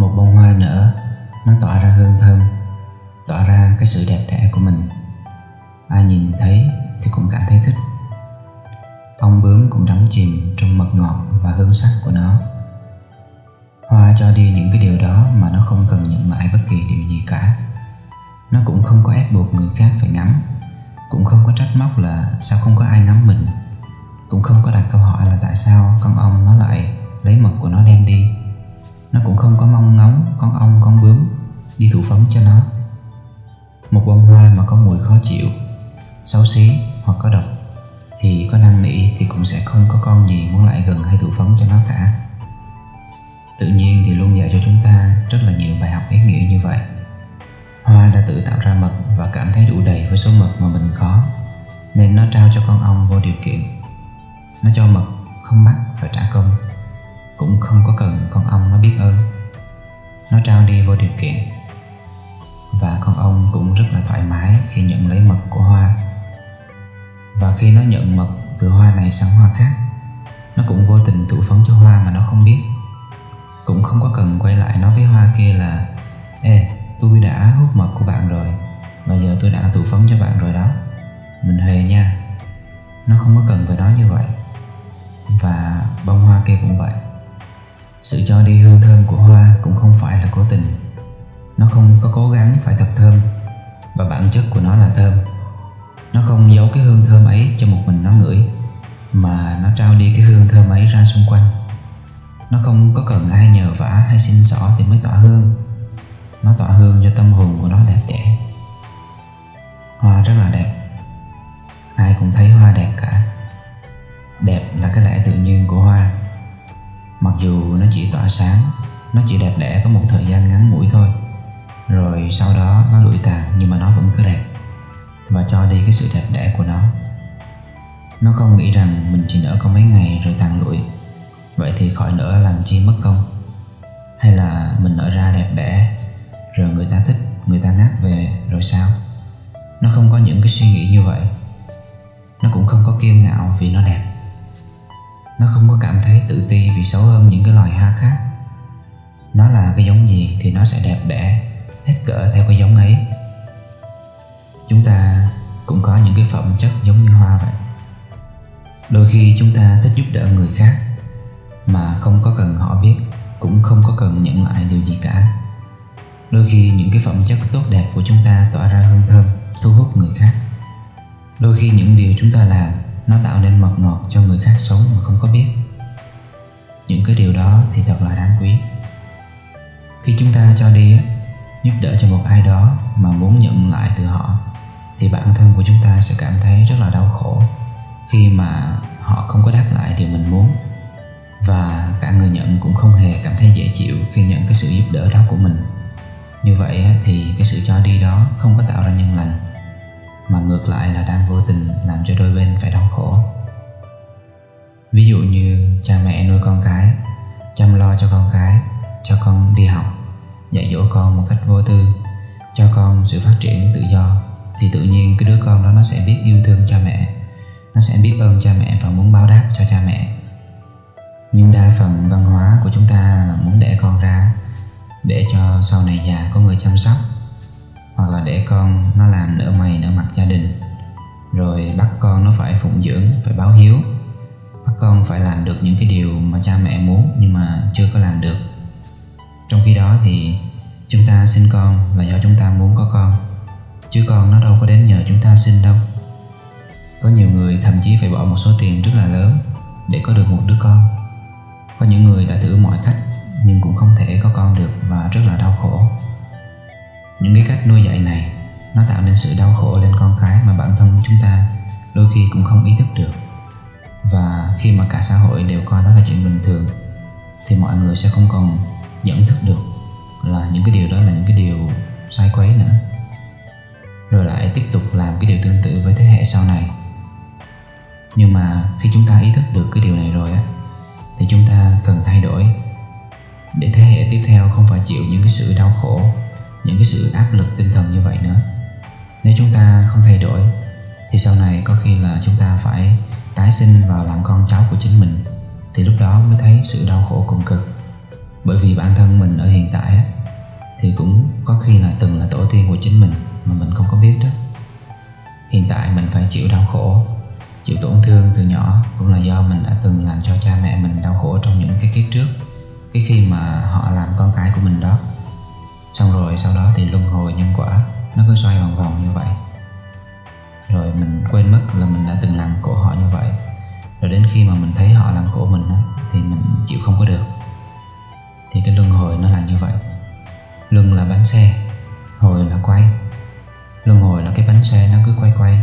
Một bông hoa nở, Nó tỏa ra hương thơm, Tỏa ra cái sự đẹp đẽ của mình. Ai nhìn thấy thì cũng cảm thấy thích. Phong bướm cũng đắm chìm trong mật ngọt và hương sắc của nó. Hoa cho đi những cái điều đó mà nó không cần nhận lại bất kỳ điều gì cả. Nó cũng không có ép buộc người khác phải ngắm, Cũng không có trách móc là sao không có ai ngắm mình, Cũng không có đặt câu hỏi là tại sao con ong nó lại lấy mật của nó đem đi. Nó cũng không có mong ngóng con ong con bướm đi thụ phấn cho nó. Một bông hoa mà có mùi khó chịu, xấu xí hoặc có độc Thì có năn nỉ thì cũng sẽ không có con gì muốn lại gần hay thụ phấn cho nó cả. Tự nhiên thì luôn dạy cho chúng ta rất là nhiều bài học ý nghĩa như vậy. Hoa đã tự tạo ra mật và cảm thấy đủ đầy với số mật mà mình có Nên nó trao cho con ong vô điều kiện. Nó cho mật không bắt phải trả công. Cũng không có cần con ong nó biết ơn. Nó trao đi vô điều kiện. Và con ong cũng rất là thoải mái khi nhận lấy mật của hoa. Và khi nó nhận mật từ hoa này sang hoa khác Nó cũng vô tình thụ phấn cho hoa mà nó không biết. Cũng không có cần quay lại nói với Hoa kia là Ê, tôi đã hút mật của bạn rồi Và giờ tôi đã thụ phấn cho bạn rồi đó. Mình hề nha. Nó không có cần phải nói như vậy. Và bông hoa kia cũng vậy. Sự cho đi hương thơm của hoa cũng không phải là cố tình. Nó không có cố gắng phải thật thơm, Và bản chất của nó là thơm. Nó không giấu cái hương thơm ấy cho một mình nó ngửi, Mà nó trao đi cái hương thơm ấy ra xung quanh. Nó không có cần ai nhờ vả hay xin xỏ thì mới tỏa hương. Nó tỏa hương cho tâm hồn của nó đẹp đẽ. Hoa rất là đẹp. Ai cũng thấy hoa đẹp cả. Đẹp là cái lẽ tự nhiên của hoa. Mặc dù nó chỉ tỏa sáng, Nó chỉ đẹp đẽ có một thời gian ngắn ngủi thôi. Rồi sau đó nó lụi tàn nhưng mà nó vẫn cứ đẹp. Và cho đi cái sự đẹp đẽ của nó. Nó không nghĩ rằng mình chỉ nở có mấy ngày rồi tàn lụi. Vậy thì khỏi nở làm chi mất công. Hay là mình nở ra đẹp đẽ, Rồi người ta thích, Người ta ngát về, rồi sao? Nó không có những cái suy nghĩ như vậy. Nó cũng không có kiêu ngạo vì nó đẹp. Nó không có cảm thấy tự ti vì xấu hơn những cái loài hoa khác. Nó là cái giống gì thì nó sẽ đẹp đẽ, Hết cỡ theo cái giống ấy. Chúng ta cũng có những cái phẩm chất giống như hoa vậy. Đôi khi chúng ta thích giúp đỡ người khác mà không có cần họ biết, cũng không có cần nhận lại điều gì cả. Đôi khi những cái phẩm chất tốt đẹp của chúng ta tỏa ra hương thơm, thu hút người khác. Đôi khi những điều chúng ta làm nó tạo nên mật ngọt cho người khác sống mà không có biết. Những cái điều đó thì thật là đáng quý. Khi chúng ta cho đi giúp đỡ cho một ai đó mà muốn nhận lại từ họ, thì bản thân của chúng ta sẽ cảm thấy rất là đau khổ khi mà họ không có đáp lại điều mình muốn. Và cả người nhận cũng không hề cảm thấy dễ chịu khi nhận cái sự giúp đỡ đó của mình. Như vậy thì cái sự cho đi đó không có tạo ra nhân lành mà ngược lại là đang vô tình làm cho đôi bên phải đau khổ. Ví dụ như cha mẹ nuôi con cái, chăm lo cho con cái, cho con đi học, dạy dỗ con một cách vô tư, cho con sự phát triển tự do, thì tự nhiên cái đứa con đó nó sẽ biết yêu thương cha mẹ, nó sẽ biết ơn cha mẹ và muốn báo đáp cho cha mẹ. Nhưng đa phần văn hóa của chúng ta là muốn đẻ con ra, để cho sau này già có người chăm sóc hoặc là để con nó làm nở mày nở mặt gia đình. Rồi bắt con nó phải phụng dưỡng, phải báo hiếu. Bắt con phải làm được những cái điều mà cha mẹ muốn nhưng mà chưa có làm được. Trong khi đó thì chúng ta sinh con là do chúng ta muốn có con, chứ con nó đâu có đến nhờ chúng ta sinh đâu. Có nhiều người thậm chí phải bỏ một số tiền rất là lớn để có được một đứa con. Có những người đã thử mọi cách nhưng cũng không thể có con được và rất là đau khổ. Những cái cách nuôi dạy này, nó tạo nên sự đau khổ lên con cái mà bản thân chúng ta đôi khi cũng không ý thức được. Và khi mà cả xã hội đều coi đó là chuyện bình thường, thì mọi người sẽ không còn nhận thức được là những cái điều đó là những cái điều sai quấy nữa. Rồi lại tiếp tục làm cái điều tương tự với thế hệ sau này. Nhưng mà khi chúng ta ý thức được cái điều này rồi á, thì chúng ta cần thay đổi để thế hệ tiếp theo không phải chịu những cái sự đau khổ những cái sự áp lực tinh thần như vậy nữa. Nếu chúng ta không thay đổi, thì sau này có khi là chúng ta phải tái sinh vào làm con cháu của chính mình, thì lúc đó mới thấy sự đau khổ cùng cực. Bởi vì bản thân mình ở hiện tại thì cũng có khi là từng là tổ tiên của chính mình mà mình không có biết đó. Hiện tại mình phải chịu đau khổ, chịu tổn thương từ nhỏ cũng là do mình đã từng làm cho cha mẹ mình đau khổ trong những cái kiếp trước, cái khi mà họ làm con cái của mình đó xong rồi sau đó thì luân hồi nhân quả, nó cứ xoay vòng vòng như vậy. Rồi mình quên mất là mình đã từng làm khổ họ như vậy. Rồi đến khi mà mình thấy họ làm khổ mình thì mình chịu không có được. Thì cái luân hồi nó là như vậy. Luân là bánh xe, hồi là quay. Luân hồi là cái bánh xe nó cứ quay quay.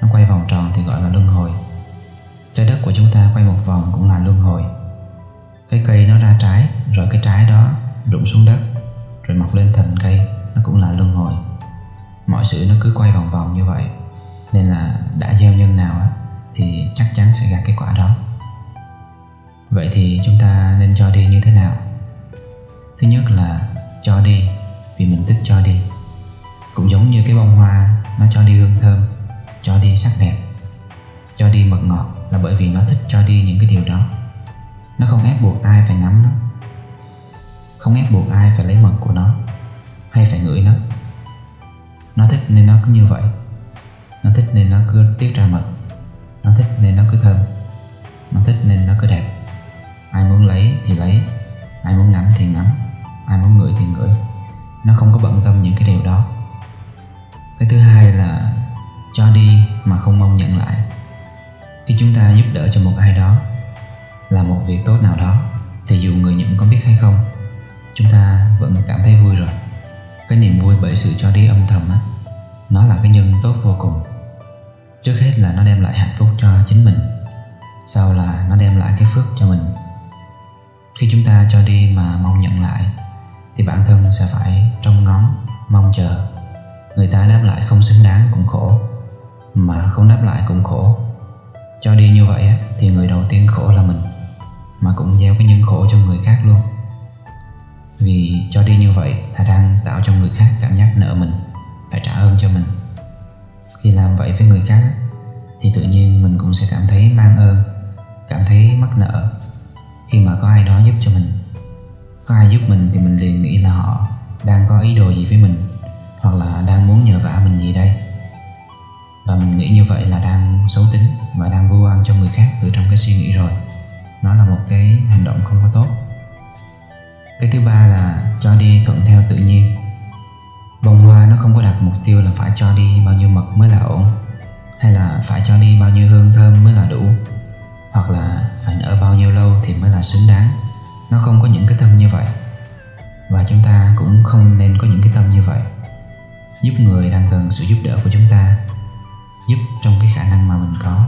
Nó quay vòng tròn thì gọi là luân hồi. Trái đất của chúng ta quay một vòng cũng là luân hồi. Cái cây nó ra trái, rồi cái trái đó rụng xuống đất rồi mọc lên thành cây, nó cũng là luân hồi. Mọi sự nó cứ quay vòng vòng như vậy. Nên là đã gieo nhân nào á, thì chắc chắn sẽ gặt cái quả đó. Vậy thì chúng ta nên cho đi như thế nào? Thứ nhất là cho đi, vì mình thích cho đi. Cũng giống như cái bông hoa, nó cho đi hương thơm, cho đi sắc đẹp. Cho đi mật ngọt là bởi vì nó thích cho đi những cái điều đó. Nó không ép buộc ai phải ngắm nó không ép buộc ai phải lấy mật của nó, hay phải ngửi nó. Nó thích nên nó cứ như vậy. Nó thích nên nó cứ tiết ra mật. Nó thích nên nó cứ thơm. Nó thích nên nó cứ đẹp. Ai muốn lấy thì lấy. Ai muốn ngắm thì ngắm. Ai muốn ngửi thì ngửi. Nó không có bận tâm những cái điều đó. Cái thứ hai là cho đi mà không mong nhận lại. Khi chúng ta giúp đỡ cho một ai đó làm một việc tốt nào đó, thì dù người nhận có biết hay không chúng ta vẫn cảm thấy vui rồi. Cái niềm vui bởi sự cho đi âm thầm á, nó là cái nhân tốt vô cùng. Trước hết là nó đem lại hạnh phúc cho chính mình, sau là nó đem lại cái phước cho mình. Khi chúng ta cho đi mà mong nhận lại, thì bản thân sẽ phải trông ngóng, mong chờ. Người ta đáp lại không xứng đáng cũng khổ, mà không đáp lại cũng khổ. Cho đi như vậy thì người đầu tiên khổ là mình, mà cũng gieo cái nhân khổ cho người khác luôn vì cho đi như vậy ta đang tạo cho người khác cảm giác nợ mình, phải trả ơn cho mình. Khi làm vậy với người khác, thì tự nhiên mình cũng sẽ cảm thấy mang ơn, cảm thấy mắc nợ. Khi mà có ai đó giúp cho mình, có ai giúp mình thì mình liền nghĩ là họ đang có ý đồ gì với mình, hoặc là đang muốn nhờ vả mình gì đây. Và mình nghĩ như vậy là đang xấu tính và đang vu oan cho người khác từ trong cái suy nghĩ rồi. Nó là một cái hành động không có tốt cái thứ ba là cho đi thuận theo tự nhiên. Bông hoa nó không có đặt mục tiêu là phải cho đi bao nhiêu mật mới là ổn, hay là phải cho đi bao nhiêu hương thơm mới là đủ, hoặc là phải nở bao nhiêu lâu thì mới là xứng đáng. Nó không có những cái tâm như vậy. Và chúng ta cũng không nên có những cái tâm như vậy. Giúp người đang cần sự giúp đỡ của chúng ta. Giúp trong cái khả năng mà mình có.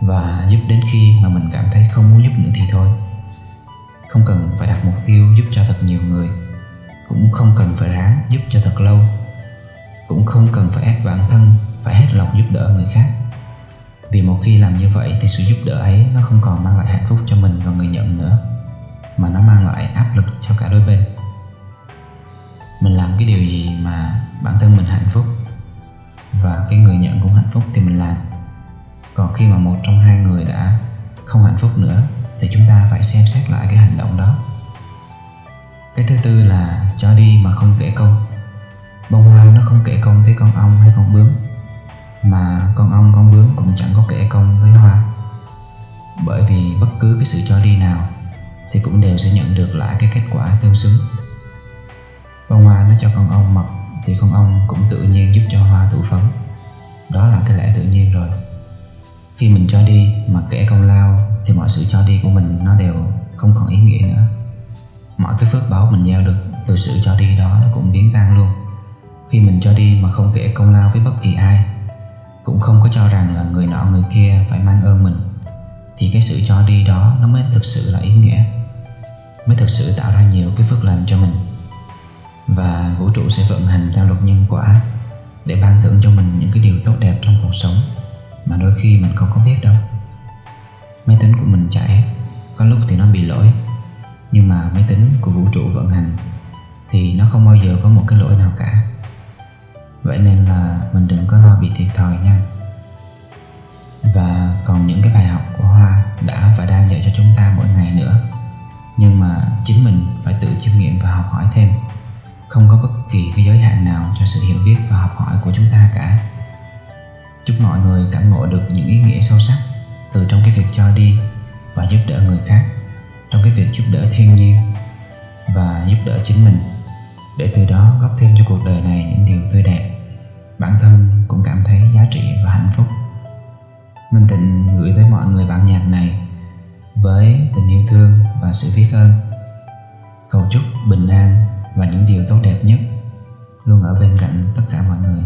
Và giúp đến khi mà mình cảm thấy không muốn giúp nữa thì thôi không cần phải đặt mục tiêu giúp cho thật nhiều người. Cũng không cần phải ráng giúp cho thật lâu. Cũng không cần phải ép bản thân phải hết lòng giúp đỡ người khác. Vì một khi làm như vậy thì sự giúp đỡ ấy nó không còn mang lại hạnh phúc cho mình và người nhận nữa, mà nó mang lại áp lực cho cả đôi bên. Mình làm cái điều gì mà bản thân mình hạnh phúc và cái người nhận cũng hạnh phúc thì mình làm. Còn khi mà một trong hai người đã không hạnh phúc nữa thì chúng ta phải xem xét lại cái hành động đó. Cái thứ tư là cho đi mà không kể công bông hoa nó không kể công với con ong hay con bướm, mà con ong, con bướm cũng chẳng có kể công với hoa. Bởi vì bất cứ cái sự cho đi nào thì cũng đều sẽ nhận được lại cái kết quả tương xứng. Bông hoa nó cho con ong mật thì con ong cũng tự nhiên giúp cho hoa thụ phấn. Đó là cái lẽ tự nhiên rồi. Khi mình cho đi mà kể công lao thì mọi sự cho đi của mình nó đều không còn ý nghĩa nữa. Mọi cái phước báo mình gieo được từ sự cho đi đó nó cũng biến tan luôn. Khi mình cho đi mà không kể công lao với bất kỳ ai, cũng không có cho rằng là người nọ người kia phải mang ơn mình, thì cái sự cho đi đó nó mới thực sự là ý nghĩa, mới thực sự tạo ra nhiều cái phước lành cho mình. Và vũ trụ sẽ vận hành theo luật nhân quả để ban thưởng cho mình những cái điều tốt đẹp trong cuộc sống mà đôi khi mình không có biết đâu máy tính của mình chạy. Có lúc thì nó bị lỗi. Nhưng mà máy tính của vũ trụ vận hành thì nó không bao giờ có một cái lỗi nào cả. Vậy nên là mình đừng có lo bị thiệt thòi nha. Và còn những cái bài học của hoa đã và đang dạy cho chúng ta mỗi ngày nữa. Nhưng mà chính mình phải tự chiêm nghiệm và học hỏi thêm. Không có bất kỳ cái giới hạn nào cho sự hiểu biết và học hỏi của chúng ta cả. Chúc mọi người cảm ngộ được những ý nghĩa sâu sắc từ trong cái việc cho đi và giúp đỡ người khác, trong cái việc giúp đỡ thiên nhiên và giúp đỡ chính mình. Để từ đó góp thêm cho cuộc đời này những điều tươi đẹp, bản thân cũng cảm thấy giá trị và hạnh phúc. Minh tịnh gửi tới mọi người bản nhạc này với tình yêu thương và sự biết ơn. Cầu chúc bình an và những điều tốt đẹp nhất luôn ở bên cạnh tất cả mọi người.